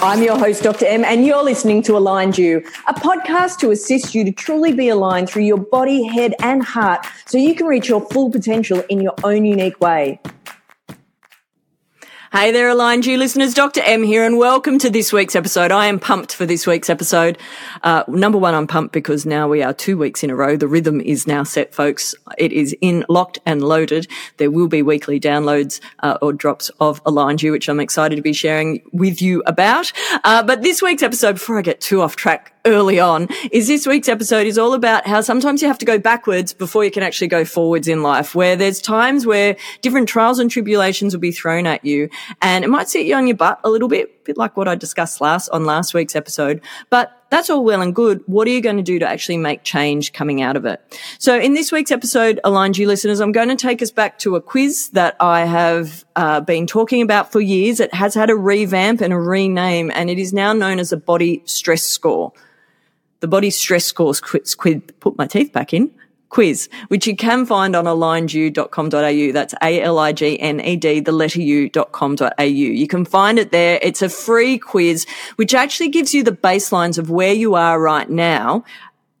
I'm your host, Dr. M, and you're listening to Aligned You, a podcast to assist you to truly be aligned through your body, head, and heart so you can reach your full potential in your own unique way. Hey there, Aligned You listeners. Dr. M here, and welcome to this week's episode. I am pumped for this week's episode. Uh, number one, I'm pumped because now we are two weeks in a row. The rhythm is now set, folks. It is in locked and loaded. There will be weekly downloads uh, or drops of Aligned You, which I'm excited to be sharing with you about. Uh, but this week's episode, before I get too off track, early on is this week's episode is all about how sometimes you have to go backwards before you can actually go forwards in life, where there's times where different trials and tribulations will be thrown at you and it might sit you on your butt a little bit, a bit like what I discussed last on last week's episode. But that's all well and good. What are you going to do to actually make change coming out of it? So in this week's episode, Aligned You listeners, I'm going to take us back to a quiz that I have uh, been talking about for years. It has had a revamp and a rename and it is now known as a body stress score the body stress scores quiz, put my teeth back in, quiz, which you can find on alignedu.com.au. That's A-L-I-G-N-E-D, the letter u.com.au. You can find it there. It's a free quiz, which actually gives you the baselines of where you are right now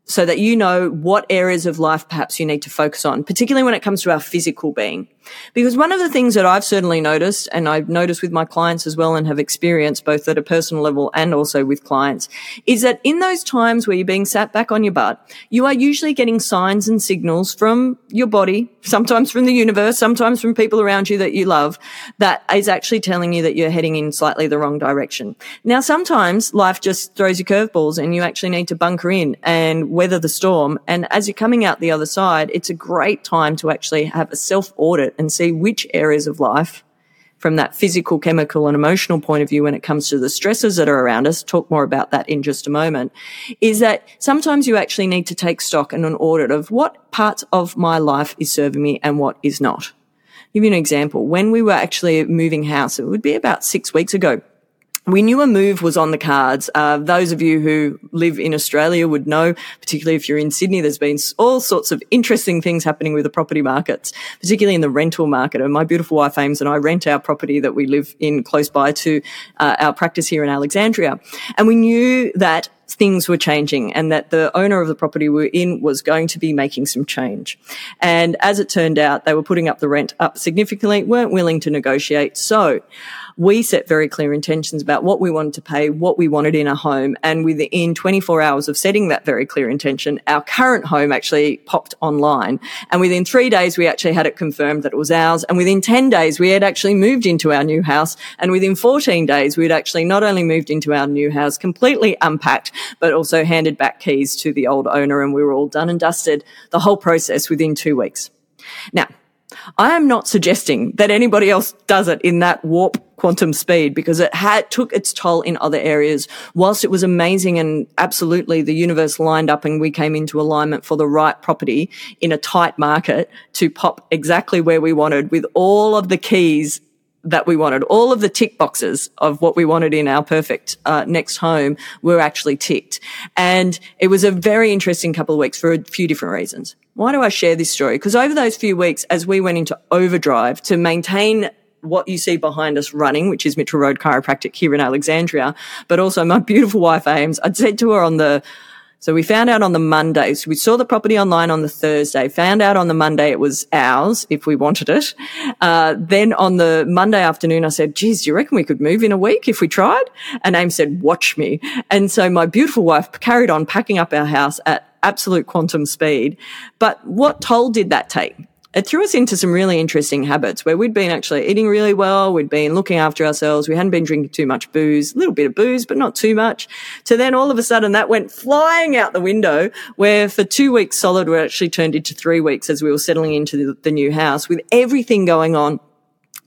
so that you know what areas of life perhaps you need to focus on, particularly when it comes to our physical being. Because one of the things that I've certainly noticed, and I've noticed with my clients as well and have experienced both at a personal level and also with clients, is that in those times where you're being sat back on your butt, you are usually getting signs and signals from your body, sometimes from the universe, sometimes from people around you that you love, that is actually telling you that you're heading in slightly the wrong direction. Now, sometimes life just throws you curveballs and you actually need to bunker in and weather the storm. And as you're coming out the other side, it's a great time to actually have a self audit and see which areas of life from that physical, chemical and emotional point of view when it comes to the stresses that are around us, talk more about that in just a moment, is that sometimes you actually need to take stock and an audit of what parts of my life is serving me and what is not. I'll give you an example. When we were actually moving house, it would be about six weeks ago we knew a move was on the cards. Uh, those of you who live in Australia would know, particularly if you're in Sydney, there's been all sorts of interesting things happening with the property markets, particularly in the rental market. And my beautiful wife Ames and I rent our property that we live in close by to uh, our practice here in Alexandria. And we knew that things were changing and that the owner of the property we are in was going to be making some change. And as it turned out, they were putting up the rent up significantly, weren't willing to negotiate. So we set very clear intentions about what we wanted to pay, what we wanted in a home. And within 24 hours of setting that very clear intention, our current home actually popped online. And within three days, we actually had it confirmed that it was ours. And within 10 days, we had actually moved into our new house. And within 14 days, we'd actually not only moved into our new house completely unpacked, but also handed back keys to the old owner. And we were all done and dusted the whole process within two weeks. Now, I am not suggesting that anybody else does it in that warp quantum speed because it had took its toll in other areas. Whilst it was amazing and absolutely the universe lined up and we came into alignment for the right property in a tight market to pop exactly where we wanted with all of the keys that we wanted. All of the tick boxes of what we wanted in our perfect uh, next home were actually ticked. And it was a very interesting couple of weeks for a few different reasons. Why do I share this story? Because over those few weeks, as we went into overdrive to maintain what you see behind us running, which is Mitchell Road Chiropractic here in Alexandria, but also my beautiful wife Ames, I'd said to her on the so we found out on the Monday. So we saw the property online on the Thursday, found out on the Monday it was ours if we wanted it. Uh, then on the Monday afternoon, I said, geez, do you reckon we could move in a week if we tried? And Ames said, watch me. And so my beautiful wife carried on packing up our house at absolute quantum speed. But what toll did that take? It threw us into some really interesting habits where we'd been actually eating really well. We'd been looking after ourselves. We hadn't been drinking too much booze, a little bit of booze, but not too much. To then all of a sudden that went flying out the window where for two weeks solid, we actually turned into three weeks as we were settling into the, the new house with everything going on.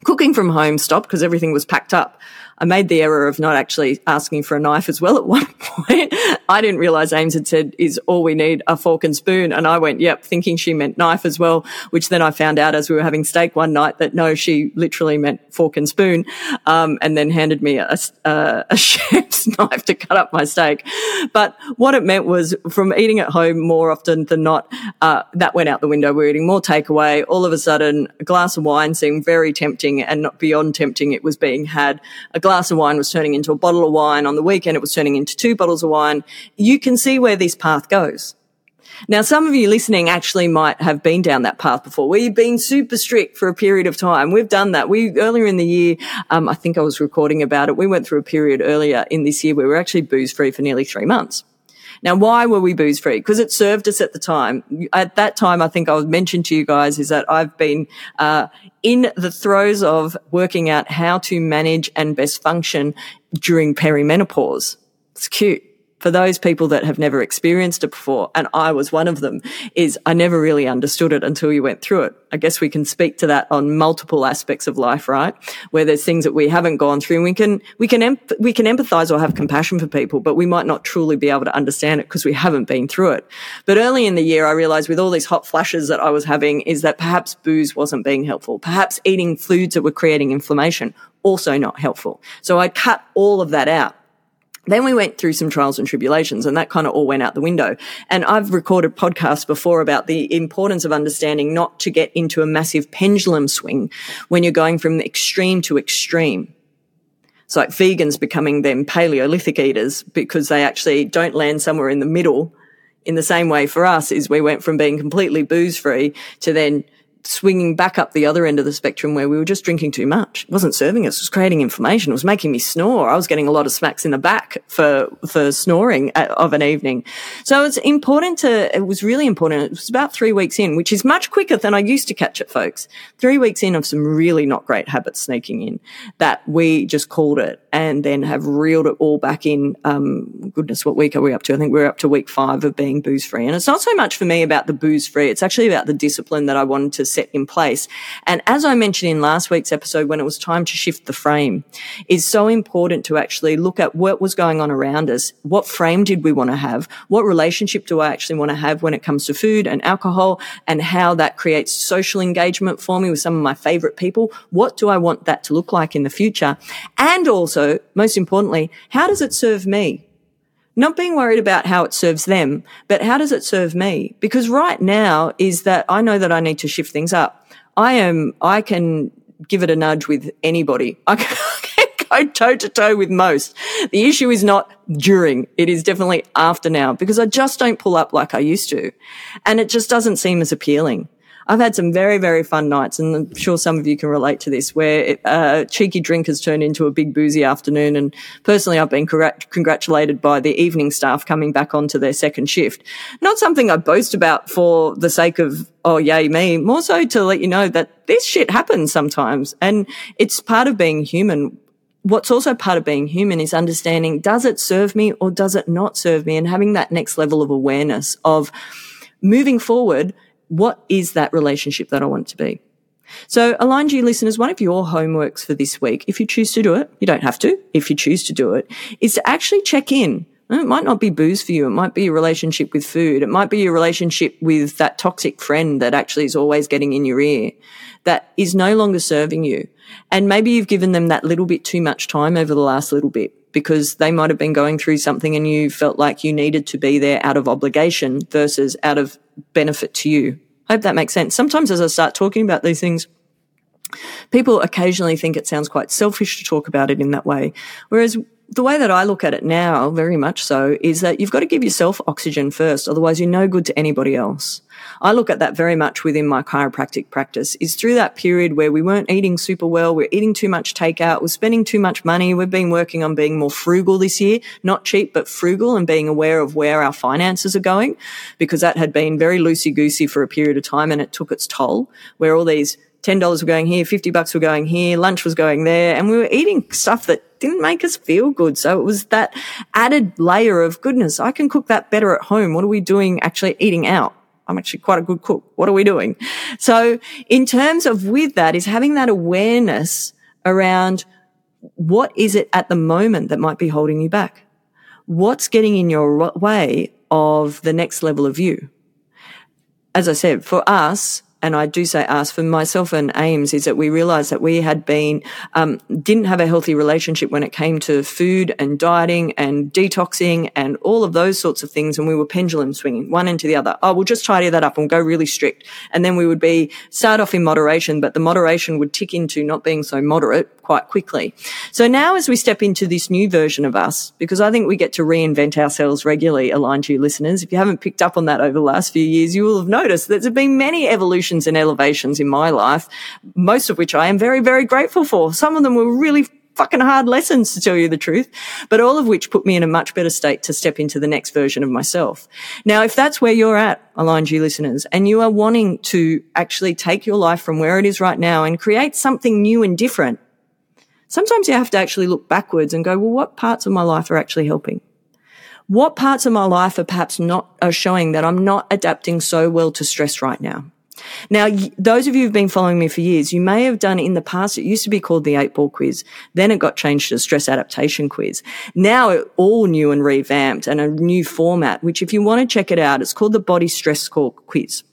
Cooking from home stopped because everything was packed up. I made the error of not actually asking for a knife as well at one point. I didn't realize Ames had said, is all we need a fork and spoon. And I went, yep, thinking she meant knife as well, which then I found out as we were having steak one night that no, she literally meant fork and spoon. Um, and then handed me a, a, a chef's knife to cut up my steak. But what it meant was from eating at home more often than not, uh, that went out the window. We we're eating more takeaway. All of a sudden, a glass of wine seemed very tempting and not beyond tempting. It was being had. A glass of wine was turning into a bottle of wine. On the weekend, it was turning into two bottles of wine. You can see where this path goes. Now, some of you listening actually might have been down that path before. We've been super strict for a period of time. We've done that. We earlier in the year, um, I think I was recording about it. We went through a period earlier in this year where we were actually booze free for nearly three months. Now, why were we booze free? Because it served us at the time. At that time, I think I was mentioned to you guys is that I've been uh, in the throes of working out how to manage and best function during perimenopause. It's cute for those people that have never experienced it before, and I was one of them, is I never really understood it until you went through it. I guess we can speak to that on multiple aspects of life, right? Where there's things that we haven't gone through and we can, we can, we can empathize or have compassion for people, but we might not truly be able to understand it because we haven't been through it. But early in the year, I realized with all these hot flashes that I was having is that perhaps booze wasn't being helpful. Perhaps eating foods that were creating inflammation also not helpful. So I cut all of that out. Then we went through some trials and tribulations and that kind of all went out the window. And I've recorded podcasts before about the importance of understanding not to get into a massive pendulum swing when you're going from extreme to extreme. It's like vegans becoming then Paleolithic eaters because they actually don't land somewhere in the middle. In the same way for us is we went from being completely booze free to then swinging back up the other end of the spectrum where we were just drinking too much. It wasn't serving us. It was creating inflammation. It was making me snore. I was getting a lot of smacks in the back for, for snoring of an evening. So it's important to, it was really important. It was about three weeks in, which is much quicker than I used to catch it, folks. Three weeks in of some really not great habits sneaking in that we just called it and then have reeled it all back in. Um, goodness, what week are we up to? I think we're up to week five of being booze free. And it's not so much for me about the booze free. It's actually about the discipline that I wanted to set in place. And as I mentioned in last week's episode, when it was time to shift the frame, is so important to actually look at what was going on around us. What frame did we want to have? What relationship do I actually want to have when it comes to food and alcohol and how that creates social engagement for me with some of my favorite people? What do I want that to look like in the future? And also, most importantly, how does it serve me? Not being worried about how it serves them, but how does it serve me? Because right now is that I know that I need to shift things up. I am, I can give it a nudge with anybody. I can, go toe to toe with most. The issue is not during. It is definitely after now because I just don't pull up like I used to. And it just doesn't seem as appealing. I've had some very, very fun nights, and I'm sure some of you can relate to this, where a uh, cheeky drink has turned into a big boozy afternoon. And personally, I've been congratulated by the evening staff coming back onto their second shift. Not something I boast about for the sake of, oh, yay me, more so to let you know that this shit happens sometimes. And it's part of being human what's also part of being human is understanding does it serve me or does it not serve me and having that next level of awareness of moving forward what is that relationship that I want to be? So, Aligned You listeners, one of your homeworks for this week, if you choose to do it, you don't have to, if you choose to do it, is to actually check in. It might not be booze for you. It might be your relationship with food. It might be your relationship with that toxic friend that actually is always getting in your ear that is no longer serving you. And maybe you've given them that little bit too much time over the last little bit because they might have been going through something and you felt like you needed to be there out of obligation versus out of benefit to you. I hope that makes sense. Sometimes as I start talking about these things, people occasionally think it sounds quite selfish to talk about it in that way. Whereas the way that I look at it now, very much so, is that you've got to give yourself oxygen first. Otherwise, you're no good to anybody else. I look at that very much within my chiropractic practice is through that period where we weren't eating super well. We're eating too much takeout. We're spending too much money. We've been working on being more frugal this year, not cheap, but frugal and being aware of where our finances are going because that had been very loosey goosey for a period of time and it took its toll where all these $10 were going here, 50 bucks were going here, lunch was going there, and we were eating stuff that didn't make us feel good. So it was that added layer of goodness. I can cook that better at home. What are we doing actually eating out? I'm actually quite a good cook. What are we doing? So in terms of with that is having that awareness around what is it at the moment that might be holding you back? what's getting in your way of the next level of you? As I said, for us, and I do say us for myself and Ames is that we realized that we had been, um, didn't have a healthy relationship when it came to food and dieting and detoxing and all of those sorts of things. And we were pendulum swinging one into the other. Oh, we'll just tidy that up and go really strict. And then we would be start off in moderation, but the moderation would tick into not being so moderate quite quickly. So now as we step into this new version of us, because I think we get to reinvent ourselves regularly, aligned to you listeners. If you haven't picked up on that over the last few years, you will have noticed that there's been many evolutions evolutions and elevations in my life, most of which I am very, very grateful for. Some of them were really fucking hard lessons to tell you the truth, but all of which put me in a much better state to step into the next version of myself. Now, if that's where you're at, aligned you listeners, and you are wanting to actually take your life from where it is right now and create something new and different, sometimes you have to actually look backwards and go, well, what parts of my life are actually helping? What parts of my life are perhaps not, are showing that I'm not adapting so well to stress right now? Now, those of you who've been following me for years, you may have done in the past, it used to be called the eight ball quiz. Then it got changed to stress adaptation quiz. Now it all new and revamped and a new format, which if you want to check it out, it's called the body stress score quiz.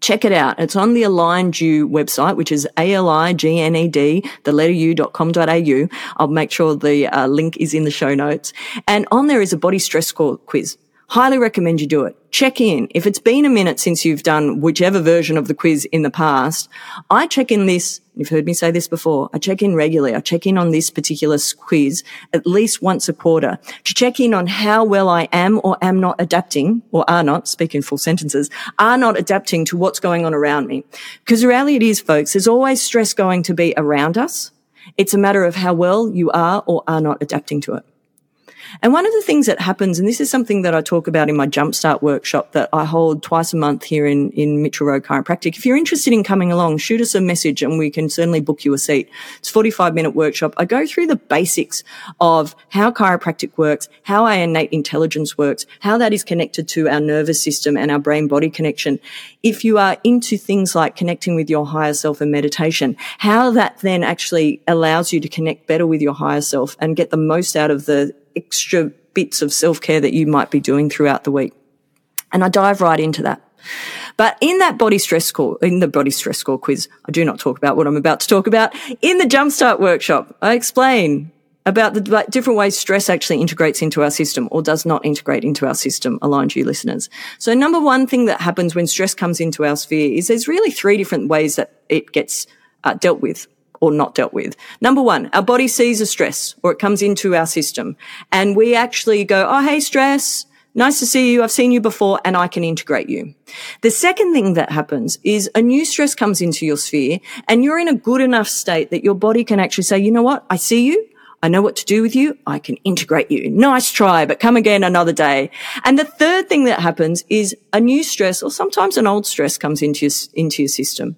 Check it out. It's on the Aligned You website, which is A-L-I-G-N-E-D, the letter u.com.au. I'll make sure the uh, link is in the show notes. And on there is a body stress score quiz. Highly recommend you do it. Check in. If it's been a minute since you've done whichever version of the quiz in the past, I check in this. You've heard me say this before. I check in regularly. I check in on this particular quiz at least once a quarter to check in on how well I am or am not adapting or are not, speaking full sentences, are not adapting to what's going on around me. Because the reality is, folks, there's always stress going to be around us. It's a matter of how well you are or are not adapting to it. And one of the things that happens, and this is something that I talk about in my Jumpstart workshop that I hold twice a month here in, in Mitchell Road Chiropractic. If you're interested in coming along, shoot us a message and we can certainly book you a seat. It's a 45 minute workshop. I go through the basics of how chiropractic works, how our innate intelligence works, how that is connected to our nervous system and our brain body connection. If you are into things like connecting with your higher self and meditation, how that then actually allows you to connect better with your higher self and get the most out of the extra bits of self care that you might be doing throughout the week. And I dive right into that. But in that body stress score, in the body stress score quiz, I do not talk about what I'm about to talk about. In the Jumpstart workshop, I explain about the different ways stress actually integrates into our system or does not integrate into our system, aligned you listeners. So number one thing that happens when stress comes into our sphere is there's really three different ways that it gets uh, dealt with or not dealt with. Number one, our body sees a stress or it comes into our system and we actually go, Oh, hey, stress. Nice to see you. I've seen you before and I can integrate you. The second thing that happens is a new stress comes into your sphere and you're in a good enough state that your body can actually say, you know what? I see you. I know what to do with you. I can integrate you. Nice try, but come again another day. And the third thing that happens is a new stress or sometimes an old stress comes into your, into your system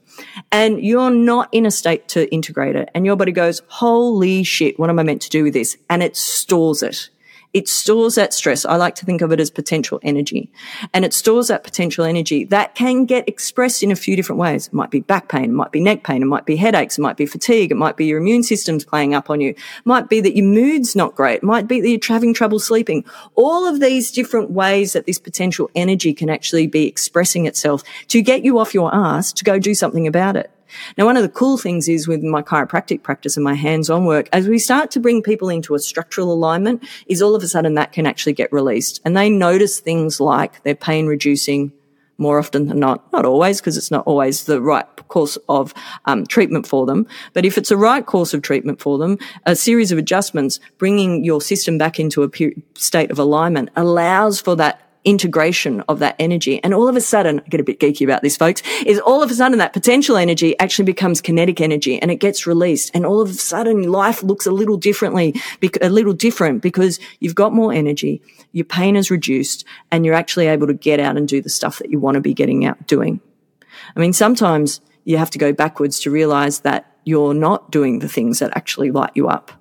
and you're not in a state to integrate it. And your body goes, holy shit, what am I meant to do with this? And it stores it. It stores that stress. I like to think of it as potential energy. And it stores that potential energy that can get expressed in a few different ways. It might be back pain. It might be neck pain. It might be headaches. It might be fatigue. It might be your immune system's playing up on you. It might be that your mood's not great. It might be that you're having trouble sleeping. All of these different ways that this potential energy can actually be expressing itself to get you off your ass to go do something about it. Now, one of the cool things is with my chiropractic practice and my hands-on work, as we start to bring people into a structural alignment, is all of a sudden that can actually get released. And they notice things like their pain reducing more often than not, not always, because it's not always the right course of um, treatment for them. But if it's a right course of treatment for them, a series of adjustments, bringing your system back into a state of alignment allows for that integration of that energy. And all of a sudden, I get a bit geeky about this, folks, is all of a sudden that potential energy actually becomes kinetic energy and it gets released. And all of a sudden life looks a little differently, a little different because you've got more energy, your pain is reduced and you're actually able to get out and do the stuff that you want to be getting out doing. I mean, sometimes you have to go backwards to realize that you're not doing the things that actually light you up.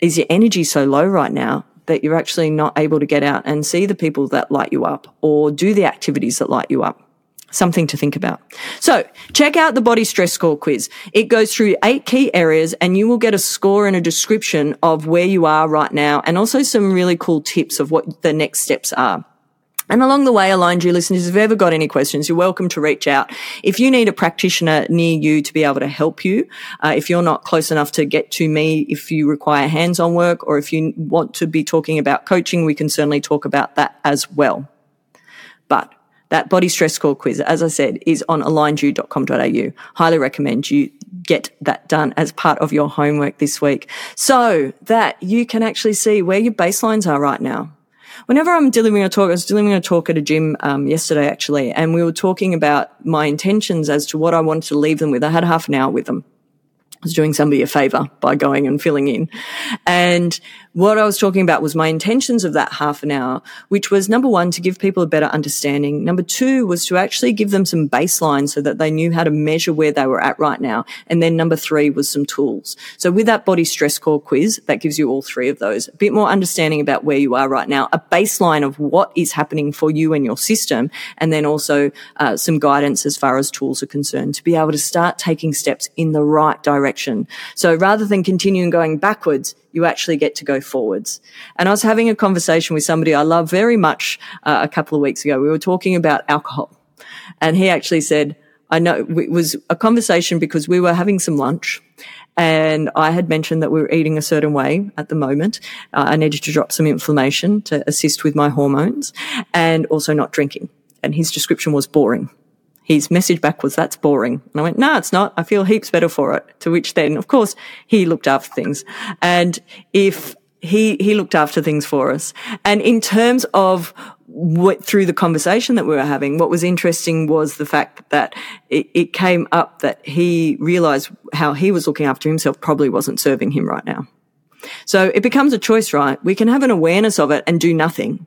Is your energy so low right now that you're actually not able to get out and see the people that light you up or do the activities that light you up. something to think about. So check out the body stress score quiz. It goes through eight key areas and you will get a score and a description of where you are right now and also some really cool tips of what the next steps are. And along the way, aligned you listeners, if you've ever got any questions, you're welcome to reach out. If you need a practitioner near you to be able to help you, uh, if you're not close enough to get to me, if you require hands-on work, or if you want to be talking about coaching, we can certainly talk about that as well. But that body stress score quiz, as I said, is on alignedu.com.au. Highly recommend you get that done as part of your homework this week so that you can actually see where your baselines are right now. Whenever I'm delivering a talk, I was delivering a talk at a gym um, yesterday actually, and we were talking about my intentions as to what I wanted to leave them with. I had half an hour with them. I was doing somebody a favor by going and filling in. And what I was talking about was my intentions of that half an hour, which was number one, to give people a better understanding. Number two was to actually give them some baseline so that they knew how to measure where they were at right now. And then number three was some tools. So with that body stress score quiz, that gives you all three of those, a bit more understanding about where you are right now, a baseline of what is happening for you and your system, and then also uh, some guidance as far as tools are concerned to be able to start taking steps in the right direction. So rather than continuing going backwards, you actually get to go forwards. And I was having a conversation with somebody I love very much uh, a couple of weeks ago. We were talking about alcohol and he actually said, I know it was a conversation because we were having some lunch and I had mentioned that we were eating a certain way at the moment. Uh, I needed to drop some inflammation to assist with my hormones and also not drinking. And his description was boring his message back was, that's boring. And I went, no, it's not. I feel heaps better for it. To which then, of course, he looked after things. And if he, he looked after things for us. And in terms of what, through the conversation that we were having, what was interesting was the fact that it, it came up that he realized how he was looking after himself probably wasn't serving him right now. So it becomes a choice, right? We can have an awareness of it and do nothing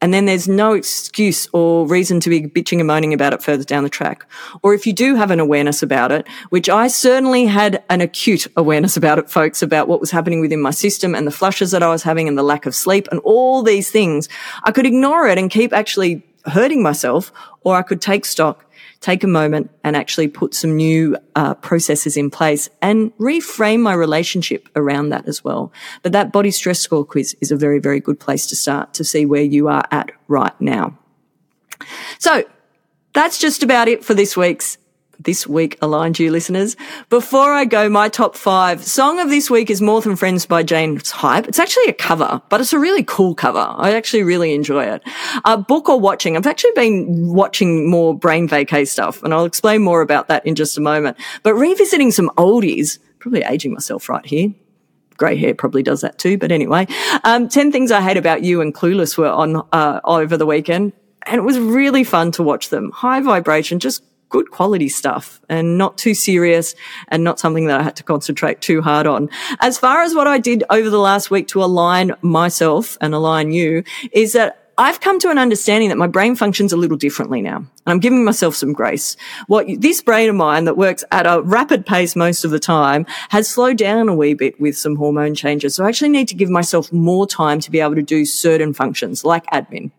and then there's no excuse or reason to be bitching and moaning about it further down the track. Or if you do have an awareness about it, which I certainly had an acute awareness about it, folks, about what was happening within my system and the flushes that I was having and the lack of sleep and all these things, I could ignore it and keep actually hurting myself, or I could take stock take a moment and actually put some new uh, processes in place and reframe my relationship around that as well. But that body stress score quiz is a very, very good place to start to see where you are at right now. So that's just about it for this week's this week aligned you listeners. Before I go, my top five song of this week is More Than Friends by James Hype. It's actually a cover, but it's a really cool cover. I actually really enjoy it. Uh, book or watching. I've actually been watching more brain vacay stuff and I'll explain more about that in just a moment, but revisiting some oldies, probably aging myself right here grey hair probably does that too. But anyway, um, 10 Things I Hate About You and Clueless were on uh, over the weekend. And it was really fun to watch them. High vibration, just good quality stuff and not too serious and not something that I had to concentrate too hard on. As far as what I did over the last week to align myself and align you is that I've come to an understanding that my brain functions a little differently now. And I'm giving myself some grace. What this brain of mine that works at a rapid pace most of the time has slowed down a wee bit with some hormone changes. So I actually need to give myself more time to be able to do certain functions like admin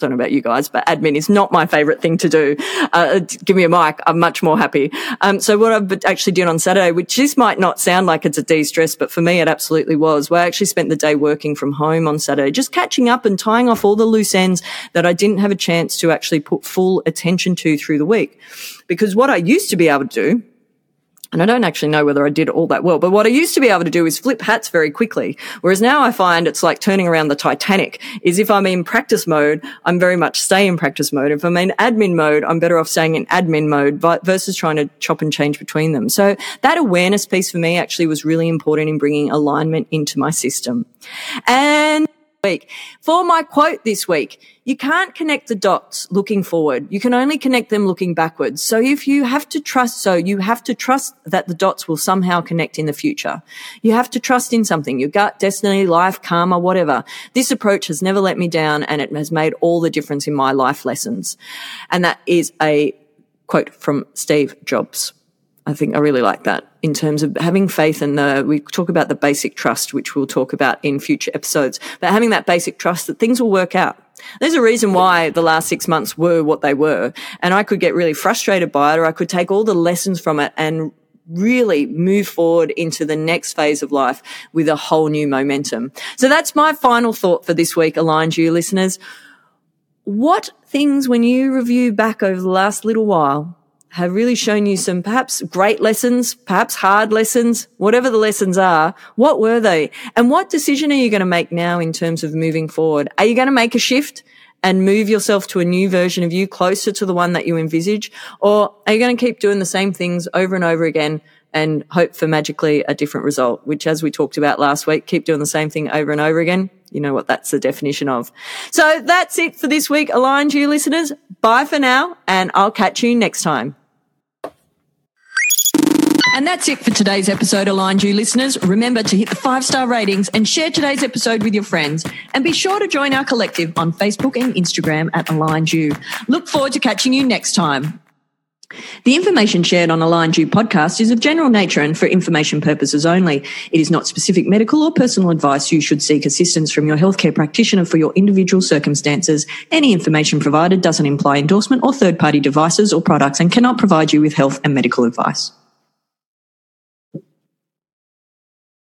don't know about you guys, but admin is not my favorite thing to do. Uh, give me a mic. I'm much more happy. Um, so what I've actually done on Saturday, which this might not sound like it's a de-stress, but for me, it absolutely was. Where I actually spent the day working from home on Saturday, just catching up and tying off all the loose ends that I didn't have a chance to actually put full attention to through the week. Because what I used to be able to do and I don't actually know whether I did all that well, but what I used to be able to do is flip hats very quickly. Whereas now I find it's like turning around the Titanic is if I'm in practice mode, I'm very much stay in practice mode. If I'm in admin mode, I'm better off staying in admin mode versus trying to chop and change between them. So that awareness piece for me actually was really important in bringing alignment into my system. And week. For my quote this week, you can't connect the dots looking forward. You can only connect them looking backwards. So if you have to trust, so you have to trust that the dots will somehow connect in the future. You have to trust in something, your gut, destiny, life, karma, whatever. This approach has never let me down and it has made all the difference in my life lessons. And that is a quote from Steve Jobs. I think I really like that in terms of having faith and the, we talk about the basic trust, which we'll talk about in future episodes, but having that basic trust that things will work out. There's a reason why the last six months were what they were. And I could get really frustrated by it or I could take all the lessons from it and really move forward into the next phase of life with a whole new momentum. So that's my final thought for this week, aligned you listeners. What things, when you review back over the last little while, have really shown you some perhaps great lessons, perhaps hard lessons, whatever the lessons are. What were they? And what decision are you going to make now in terms of moving forward? Are you going to make a shift and move yourself to a new version of you closer to the one that you envisage? Or are you going to keep doing the same things over and over again and hope for magically a different result, which as we talked about last week, keep doing the same thing over and over again. You know what that's the definition of. So that's it for this week. Aligned you listeners. Bye for now and I'll catch you next time. And that's it for today's episode, Aligned You listeners. Remember to hit the five star ratings and share today's episode with your friends. And be sure to join our collective on Facebook and Instagram at Aligned You. Look forward to catching you next time. The information shared on Aligned You podcast is of general nature and for information purposes only. It is not specific medical or personal advice. You should seek assistance from your healthcare practitioner for your individual circumstances. Any information provided doesn't imply endorsement or third party devices or products and cannot provide you with health and medical advice.